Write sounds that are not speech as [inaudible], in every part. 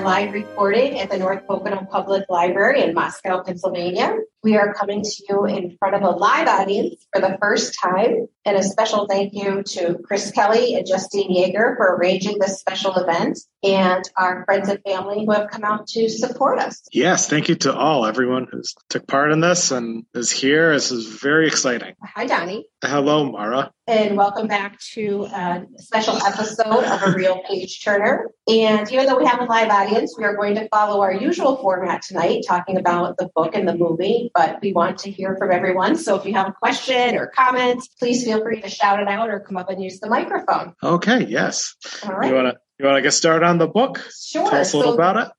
live recording at the North Pocono Public Library in Moscow, Pennsylvania. We are coming to you in front of a live audience for the first time. And a special thank you to Chris Kelly and Justine Yeager for arranging this special event and our friends and family who have come out to support us. Yes, thank you to all, everyone who took part in this and is here. This is very exciting. Hi, Donnie. Hello, Mara. And welcome back to a special episode of A Reel Page Turner. And even though we have a live audience, we are going to follow our usual format tonight, talking about the book and the movie but we want to hear from everyone. So if you have a question or comments, please feel free to shout it out or come up and use the microphone. Okay, yes. All right. You want to you want to get started on the book? Sure. Tell us a little So- about it.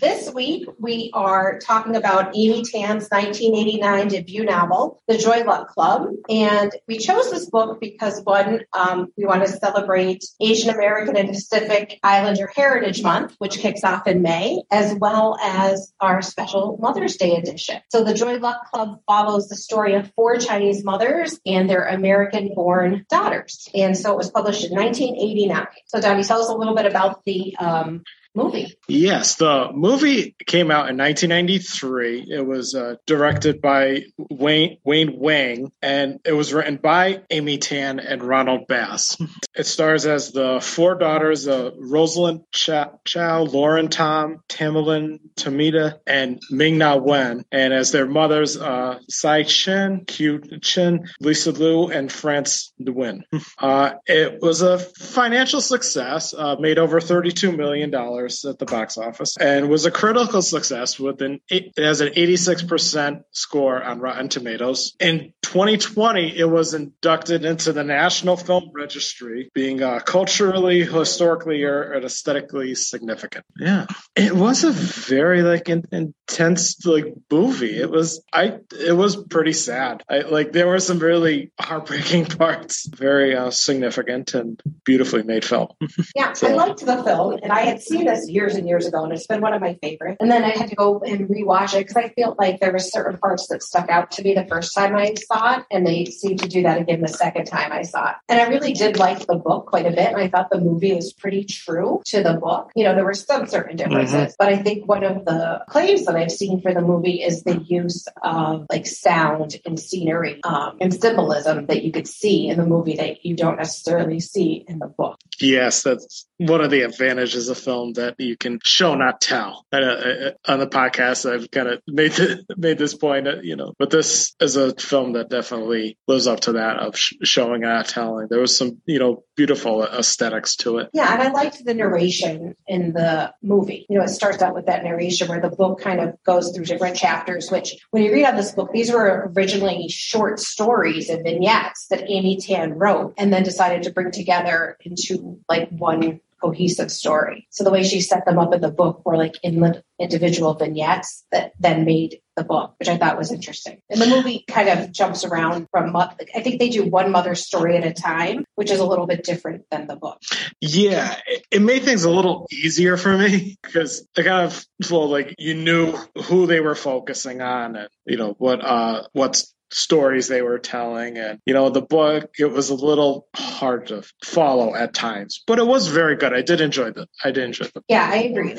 This week, we are talking about Amy Tan's 1989 debut novel, The Joy Luck Club. And we chose this book because, one, um, we want to celebrate Asian American and Pacific Islander Heritage Month, which kicks off in May, as well as our special Mother's Day edition. So, The Joy Luck Club follows the story of four Chinese mothers and their American born daughters. And so it was published in 1989. So, Donnie, tell us a little bit about the um, movie. Yes, the movie came out in 1993. It was uh, directed by Wayne Wayne Wang, and it was written by Amy Tan and Ronald Bass. It stars as the four daughters of Rosalind Chao, Lauren Tom, Tamlyn Tomita, and Ming Na Wen, and as their mothers, uh, Tsai Chin, Kieu Chinh, Lisa Lu, and France Nuyen. [laughs] Uh, it was a financial success, uh, made over $32 million at the box office, and was a critical success with an it has an 86% score on Rotten Tomatoes. In 2020, it was inducted into the National Film Registry, being uh, culturally, historically, or, or aesthetically significant. Yeah, it was a very like in, intense like movie. It was I it was pretty sad. I like there were some really heartbreaking [laughs] parts. Very uh, significant and beautifully made film. Yeah, I liked the film, and I had seen this years and years ago, and it's been one of my favorites. And then I had to go and rewatch it because I felt like there were certain parts that stuck out to me the first time I saw it, and they seemed to do that again the second time I saw it. And I really did like the book quite a bit, and I thought the movie was pretty true to the book. You know, there were some certain differences, but I think one of the claims that I've seen for the movie is the use of like sound and scenery um, and symbolism that you could see in the movie that you don't necessarily see in the book. Yes, that's one of the advantages of film that you can show not tell. Uh, uh, on the podcast, I've kind of made the, [laughs] made this point, uh, you know, but this is a film that definitely lives up to that of sh- showing not telling. There was some, you know, beautiful aesthetics to it. Yeah, and I liked the narration in the movie. You know, it starts out with that narration where the book kind of goes through different chapters, which when you read on this book, these were originally short stories and vignettes that Amy Tan wrote and then decided to bring together into like one cohesive story. So the way she set them up in the book were like in the individual vignettes that then made the book, which I thought was interesting. And the movie kind of jumps around from, I think they do one mother's story at a time, which is a little bit different than the book. Yeah, it, made things a little easier for me because I kind of felt like you knew who they were focusing on and you know what uh what stories they were telling and you know the book it was a little hard to follow at times but it was very good i did enjoy the i did enjoy the Yeah, I agree.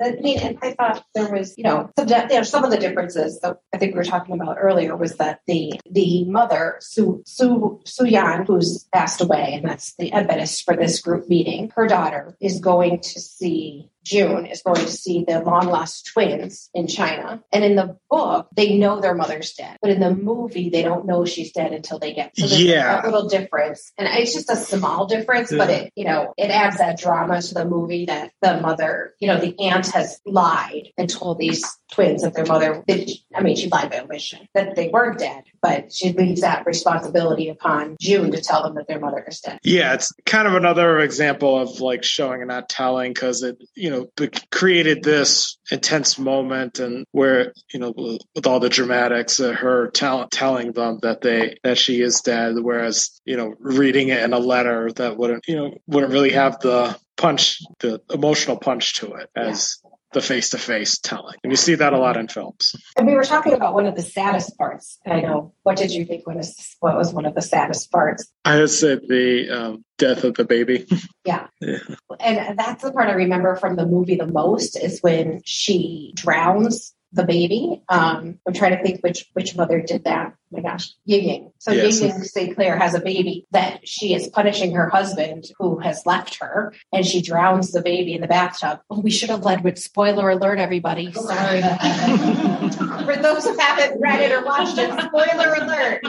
I mean, and I thought there was, you know, some, you know, some of the differences that I think we were talking about earlier was that the the mother Su Su Suyuan, who's passed away, and that's the impetus for this group meeting. Her daughter is going to see. June is going to see the long lost twins in China. And in the book, they know their mother's dead. But in the movie, they don't know she's dead until they get so there's Yeah. a little difference. And it's just a small difference, but it, you know, it adds that drama to the movie that the mother, you know, the aunt has lied and told these twins that their mother, that, I mean, she lied by omission, that they weren't dead, but she leaves that responsibility upon June to tell them that their mother is dead. Yeah, it's kind of another example of like showing and not telling because it, you know, be- created this intense moment and where, you know, with all the dramatics, uh, her tell- telling them that they, that she is dead, whereas, you know, reading it in a letter that wouldn't, you know, wouldn't really have the punch, the emotional punch to it as the face to face telling. And you see that a lot in films. And we were talking about one of the saddest parts. I know. What did you think was what was one of the saddest parts? I would say the um, death of the baby. [laughs] Yeah. yeah. And that's the part I remember from the movie the most is when she drowns the baby. Um, I'm trying to think which which mother did that. Oh my gosh, Ying Ying. So yes. Ying Ying St. Clair has a baby that she is punishing her husband who has left her, and she drowns the baby in the bathtub. Oh, we should have led with spoiler alert, everybody. Sorry. [laughs] For those who haven't read it or watched it, spoiler alert.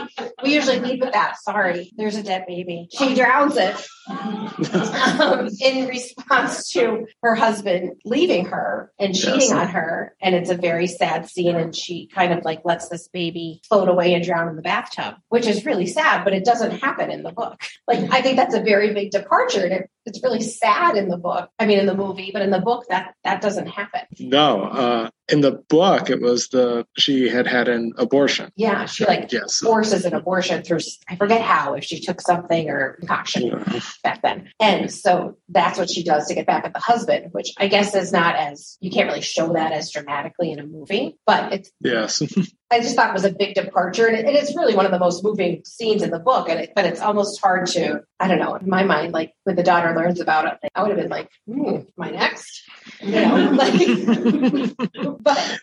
We usually lead with that. Sorry, there's a dead baby. She drowns it um, in response to her husband leaving her and cheating yes. on her, and it's a very sad scene. And she kind of like lets this baby float away and drown in the bathtub, which is really sad, but it doesn't happen in the book. Like, I think that's a very big departure. And it, it's really sad in the book. I mean, in the movie, but in the book, that that doesn't happen. No, uh, in the book, it was the she had had an abortion. Yeah, she like yes. forces an abortion through I forget how if she took something or concoction yeah. back then, and so that's what she does to get back at the husband, which I guess is not as you can't really show that as dramatically in a movie, but it's yes. [laughs] I just thought was a big departure, and, it, it's really one of the most moving scenes in the book. And it, but it's almost hard to, I don't know, in my mind, like when the daughter learns about it, I would have been like, hmm, my next, you know, [laughs] like, [laughs] but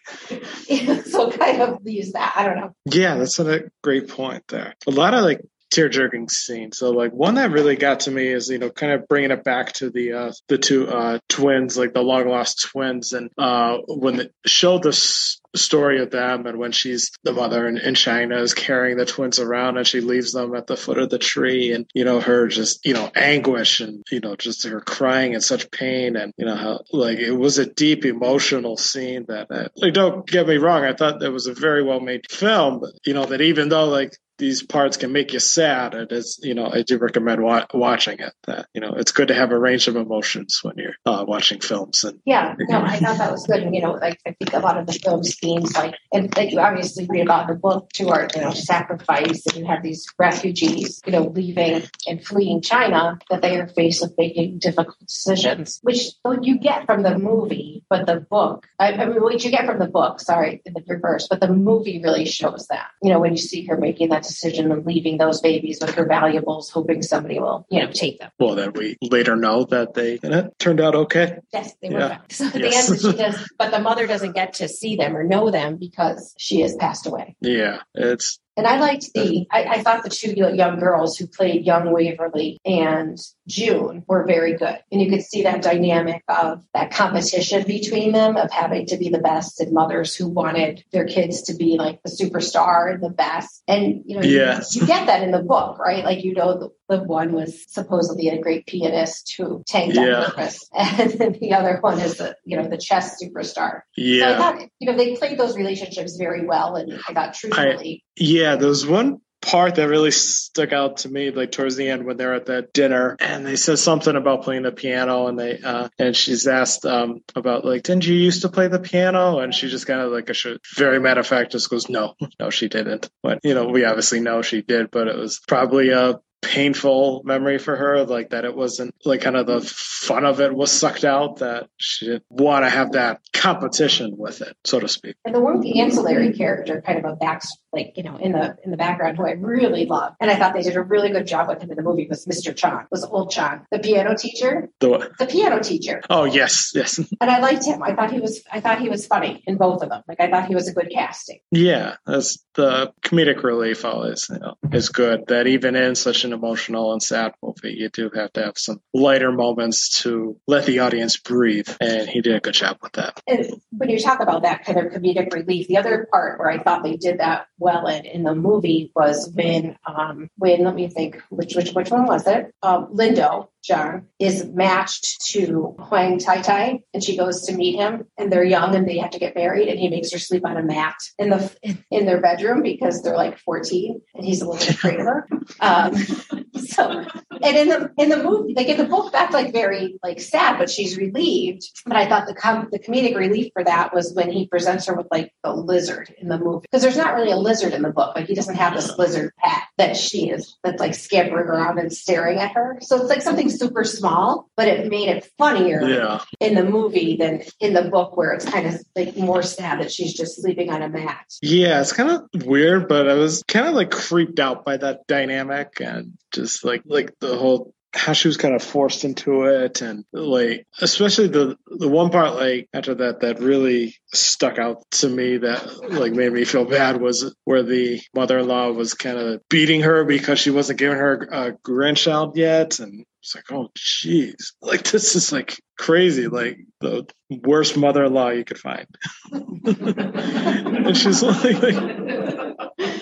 so kind of use that. I don't know. Yeah, that's a great point there. A lot of like tear jerking scene. So like one that really got to me is you know kind of bringing it back to the uh, the two uh, twins, like the long lost twins, and uh, when it showed the s- story of them, and when she's the mother in, in China is carrying the twins around, and she leaves them at the foot of the tree, and you know her just you know anguish and you know just her crying in such pain, and you know how like it was a deep emotional scene that, like don't get me wrong, I thought that was a very well made film, but you know that even though like these parts can make you sad. and It is, you know, I do recommend wa- watching it. That you know, it's good to have a range of emotions when you're uh, watching films. And yeah, no, I thought that was good. And, you know, like I think a lot of the films like and that you obviously read about in the book too, are you know sacrifice, and you have these refugees, you know, leaving and fleeing China that they are faced with making difficult decisions, which you get from the movie, but the book, I, I mean, what you get from the book, sorry, in the reverse, but the movie really shows that. You know, when you see her making that decision and leaving those babies with her valuables, hoping somebody will, you know, take them. Well, then we later know that they and it turned out okay. Yes, they were. Yeah. [laughs] So at yes. the end, she does, but the mother doesn't get to see them or know them because she has passed away. Yeah, it's and I liked the, I, I, thought the two young girls who played young Waverly and June were very good. And you could see that dynamic of that competition between them of having to be the best and mothers who wanted their kids to be like the superstar and the best. And, you know, yes. you, you get that in the book, right? Like, you know, the, the one was supposedly a great pianist who tanked yeah. on purpose. [laughs] And then the other one is the, you know, the chess superstar. Yeah. So I thought, you know, they played those relationships very well. And I thought truthfully. Yeah, there's one part that really stuck out to me, like towards the end when they're at that dinner and they said something about playing the piano and they, uh, and she's asked, um, about like, didn't you used to play the piano? And she just kind of like a very matter of fact just goes, no, [laughs] no, she didn't. But, you know, we obviously know she did, but it was probably a painful memory for her, like that it wasn't like kind of the fun of it was sucked out, that she didn't want to have that competition with it, so to speak. And the one ancillary character, kind of a back, like you know, in the in the background, who I really love, and I thought they did a really good job with him in the movie was Mr. Chang, was old Chong, the piano teacher, the the piano teacher. Oh yes, yes. And I liked him. I thought he was I thought he was funny in both of them. Like I thought he was a good casting. Yeah, that's the comedic relief always you know, is good. That even in such an emotional and sad movie, you do have to have some lighter moments to let the audience breathe. And he did a good job with that. And when you talk about that kind of comedic relief, the other part where I thought they did that well in, in the movie was when, um, when, let me think, which, which, which one was it? Um, Lindo, Jong, is matched to Huang Tai Tai, and she goes to meet him, and they're young and they have to get married, and he makes her sleep on a mat in the in their bedroom because they're like 14, and he's a little afraid of her. Um, [laughs] so and in the in the movie, like in the book, that's like very like sad, but she's relieved. But I thought the com- the comedic relief for that was when he presents her with like the lizard in the movie, because there's not really a lizard in the book. Like he doesn't have this lizard pet that she is that's like scampering around and staring at her. So it's like something super small, but it made it funnier Yeah. in the movie than in the book, where it's kind of like more sad that she's just sleeping on a mat. Yeah, it's kind of weird, but I was kind of like creeped out by that dynamic and just like like the whole how she was kind of forced into it and like especially the the one part like after that that really stuck out to me that like made me feel bad was where the mother-in-law was kind of beating her because she wasn't giving her a grandchild yet. And it's like oh jeez. Like this is like crazy. Like the worst mother-in-law you could find. [laughs] And she's like, like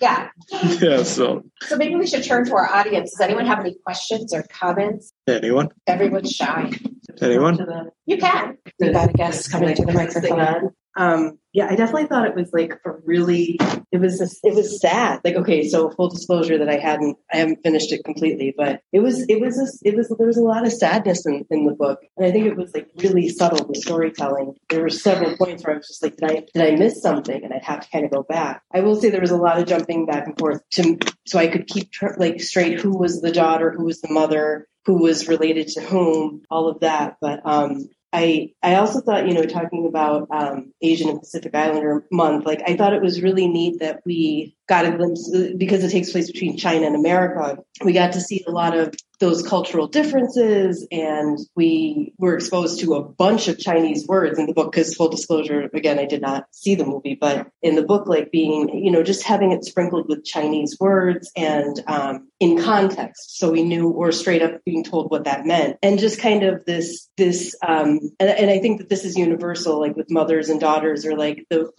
Yeah. [laughs] yeah so So maybe we should turn to our audience. Does anyone have any questions or comments? anyone Everyone's shy. anyone You can. We've got a guest coming to the microphone. Um, yeah, I definitely thought it was like a really, it was, a, it was sad. Like, okay, so full disclosure that I hadn't, I haven't finished it completely, but it was, it was, a, it was, there was a lot of sadness in, in the book. And I think it was like really subtle, the storytelling. There were several points where I was just like, did I, did I miss something? And I'd have to kind of go back. I will say there was a lot of jumping back and forth to, so I could keep tr- like straight who was the daughter, who was the mother, who was related to whom, all of that. But, um, I I also thought, you know, talking about um, Asian and Pacific Islander month, like I thought it was really neat that we got a glimpse because it takes place between China and America. We got to see a lot of those cultural differences, and we were exposed to a bunch of Chinese words in the book. Because full disclosure, again, I did not see the movie, but in the book, like being, you know, just having it sprinkled with Chinese words and um, in context, so we knew or straight up being told what that meant, and just kind of this this um, and, and I think that this is universal, like with mothers and daughters, or like the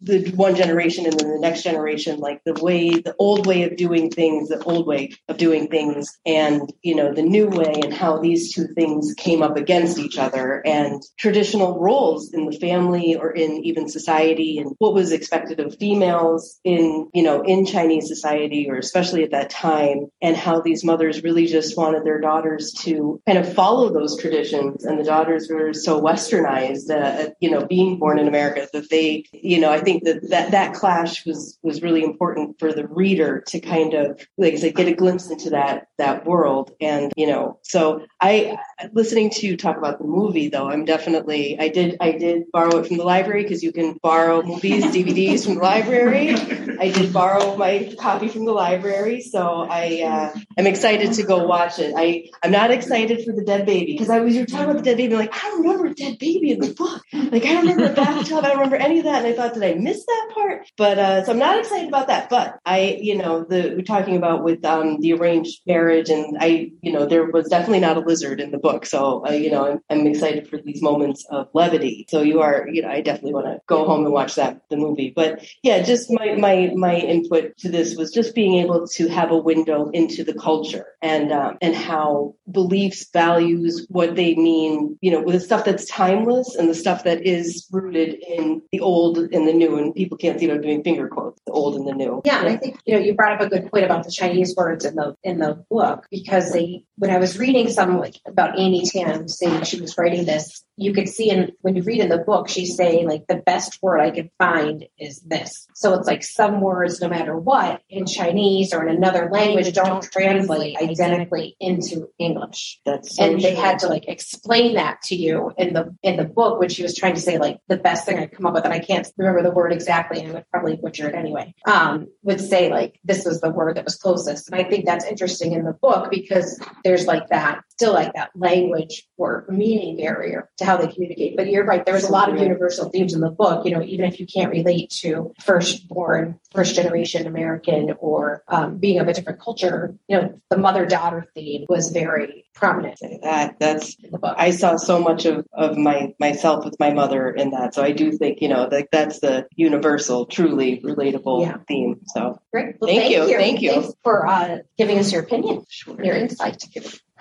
the one generation and then the next generation, like the way the old way of doing things, the old way of doing things, and you know the new way, and how these two things came up against each other, and traditional roles in the family or in even society, and what was expected of females in you know in Chinese society, or especially at that time, and how these mothers really just wanted their daughters to kind of follow those traditions, and the daughters were so westernized, uh, you know, being born in America that they, you know, I think that that, that clash was, was really important for the reader to kind of, like I said, get a glimpse into that, that world. And, you know, so I, listening to you talk about the movie though, I'm definitely, I did, I did borrow it from the library because you can borrow movies, DVDs from the library. I did borrow my copy from the library. So I, uh, I'm excited to go watch it. I, I'm not excited for the dead baby because I was, you were talking about the dead baby, like, I don't remember a dead baby in the book. Like, I don't remember a bathtub. I don't remember any of that. And I thought, did I miss that part? But, uh, so I'm not excited about that. But I, you know, the, we're talking about with, um, the arranged marriage and I, you know, there was definitely not a lizard in the book. So, uh, you know, I'm, I'm excited for these moments of levity. So you are, you know, I definitely want to go home and watch that, the movie. But yeah, just my, my, my input to this was just being able to have a window into the culture and, um, and how beliefs, values, what they mean, you know, with the stuff that's timeless and the stuff that is rooted in the old and the new. And people can't see what I'm doing finger quotes, the old and the new. Yeah, and I think you know you brought up a good point about the Chinese words in the in the book because they when I was reading some like about Amy Tan saying she was writing this, you could see in when you read in the book she's saying like the best word I could find is this. So it's like some words, no matter what, in Chinese or in another language, don't translate identically into English. That's so and they true. had to like explain that to you in the in the book when she was trying to say like the best thing I come up with, and I can't remember the word exactly, and I would probably butcher it anyway. Um, would say like this was the word that was closest, and I think that's interesting in the book because there's like that still like that language or meaning barrier to how they communicate. But you're right, there was a lot of universal themes in the book. You know, even if you can't relate to firstborn, first generation American, or um, being of a different culture, you know, the mother daughter theme was very prominent that that's in the book. I saw so much of, of my myself with my mother in that. So I do think, you know, like that's the universal, truly relatable Yeah. theme. So Great. Thank you. Thank you. Thanks for uh, giving us your opinion, your insight.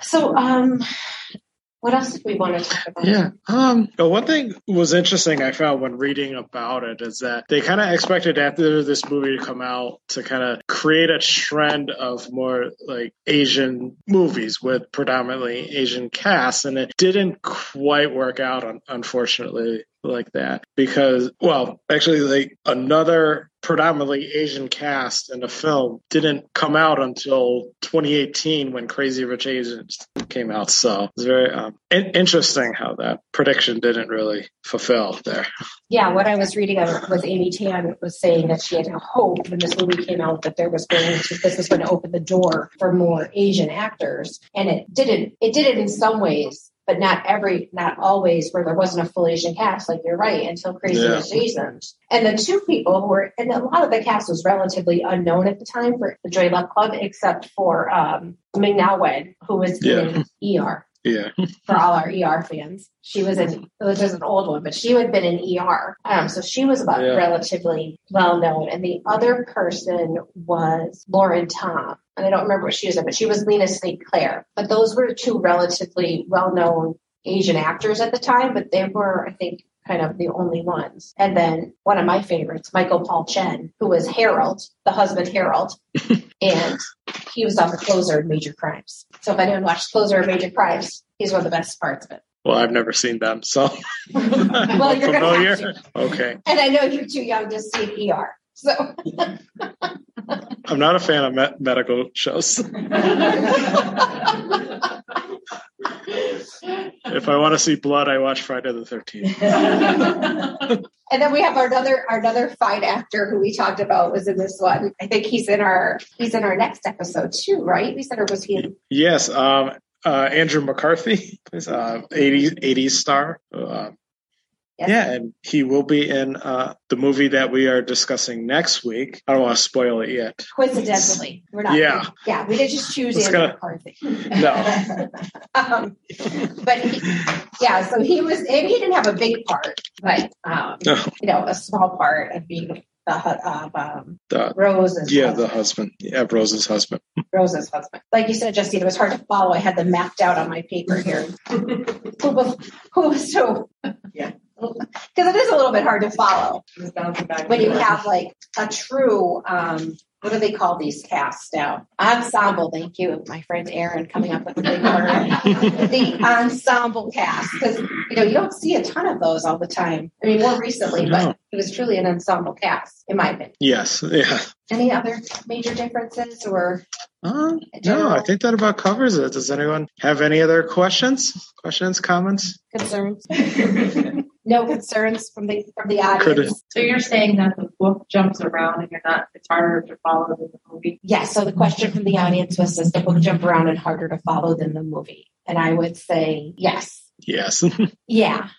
So, um, What else did we want to talk about? Yeah. Um, but one thing was interesting I found when reading about it is that they kind of expected after this movie to come out to kind of create a trend of more like Asian movies with predominantly Asian casts, and it didn't quite work out, unfortunately like that because well actually like another predominantly asian cast in the film didn't come out until 2018 when crazy rich asians came out. So it's very um, in- interesting how that prediction didn't really fulfill there. Yeah what i was reading was amy tan was saying that she had hope when this movie came out that there was going to this was going to open the door for more asian actors and it didn't it did it in some ways but not every, not always where there wasn't a full Asian cast. Like you're right, until Crazy yeah. Asians. And the two people who were, and a lot of the cast was relatively unknown at the time for the Joy Luck Club, except for um, Wen, who was yeah. in ER. Yeah. [laughs] for all our ER fans. She was in, which is an old one, but she had been in ER. Um, so she was about yeah. relatively well known. And the other person was Lauren Tom. And I don't remember what she was in, but she was Lena St. Clair. But those were two relatively well known Asian actors at the time, but they were, I think, kind of the only ones. And then one of my favorites, Michael Paul Chan, who was Harold, the husband Harold, [laughs] and he was on the closer in Major Crimes. So if anyone watched Closer in Major Crimes, he's one of the best parts of it. Well, I've never seen them, so [laughs] well, you're familiar. Gonna have to. Okay. And I know you're too young to see ER, so. I'm not a fan of me- medical shows. [laughs] if I want to see blood, I watch Friday the Thirteenth. [laughs] and then we have our another our another fine actor who we talked about was in this one. I think he's in our he's in our next episode too, right? We said, or was he? In- yes, um, uh, Andrew McCarthy, is uh, 80s 80s star. Uh, Yes. Yeah, and he will be in uh, the movie that we are discussing next week. I don't want to spoil it yet. Coincidentally, we're not. Yeah, yeah, we didn't just choose Andrew gonna, McCarthy. No, [laughs] um, but he, yeah, so he was. He didn't have a big part, but um, you know, a small part of being the of um, the, Rose's yeah husband. the husband yeah Rose's husband Rose's husband like you said Justine it was hard to follow I had them mapped out on my paper here [laughs] who was who was yeah because it is a little bit hard to follow when you have like a true um, what do they call these casts now? Ensemble. Thank you, my friend Aaron, coming up with the big word. the ensemble cast, because you know you don't see a ton of those all the time. I mean, more recently, no. but it was truly an ensemble cast, in my opinion. Yes. Yeah. Any other major differences, or? Uh, no, I think that about covers it. Does anyone have any other questions? Questions, comments, concerns? [laughs] no concerns from the from the audience. So you're saying that the book jumps around and you're not it's harder to follow than the movie? Yes. So the question from the audience was does the book jump around and harder to follow than the movie? And I would say yes. Yes. yeah.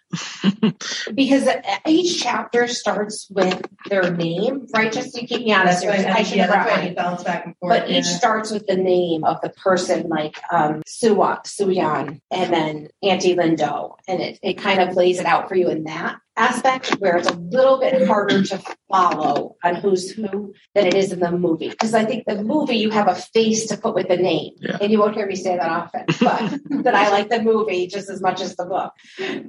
[laughs] because each chapter starts with their name, right? Just to keep me honest. Right. I should yeah, bounce back and forth. But yeah. each starts with the name of the person, like um, Su Suyuan and then Auntie Lindo. And it, it kind of lays it out for you in that aspect where it's a little bit harder to follow on who's who than it is in the movie. Because I think the movie you have a face to put with the name. Yeah. And you won't hear me say that often, [laughs] but that I like the movie just as much as the book.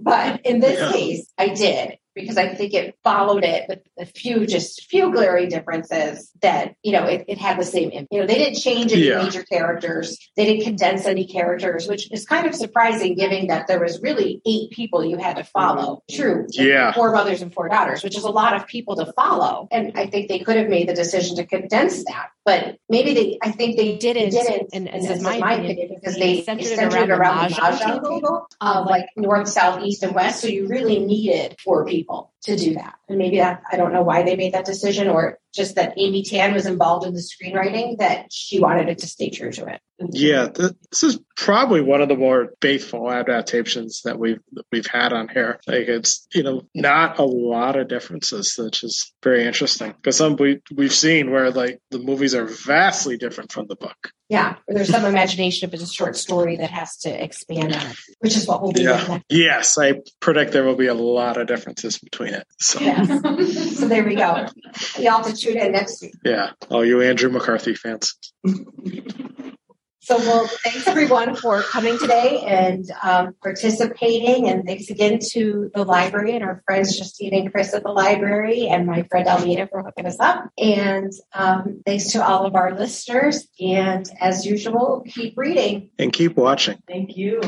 But in this yeah. case, I did because I think it followed it with a few just few glaring differences that you know it, it had the same you know they didn't change any yeah. major characters. They didn't condense any characters which is kind of surprising given that there was really eight people you had to follow. True yeah. four mothers and four daughters which is a lot of people to follow. And I think they could have made the decision to condense that but maybe they I think they didn't didn't and, and this is my, opinion, opinion because they, centered, centered it around, around the Mahjong table of like north south east and west so you really needed four people people to do that. And maybe that, I don't know why they made that decision or just that Amy Tan was involved in the screenwriting that she wanted it to stay true to it. Yeah, this is probably one of the more faithful adaptations that we've we've had on here. Like it's you know not a lot of differences, which is very interesting because some we we've seen where like the movies are vastly different from the book. Yeah, there's some imagination if it's a short story that has to expand on it, which is what we'll be yeah. Yes, I predict there will be a lot of differences between it. So, yes. [laughs] so there we go. Y'all have to tune in next week. Yeah, all you Andrew McCarthy fans. [laughs] So, well, thanks everyone for coming today and um, participating. And thanks again to the library and our friends Justine and Chris at the library and my friend Almeida for hooking us up. And um, thanks to all of our listeners. And as usual, keep reading and keep watching. Thank you.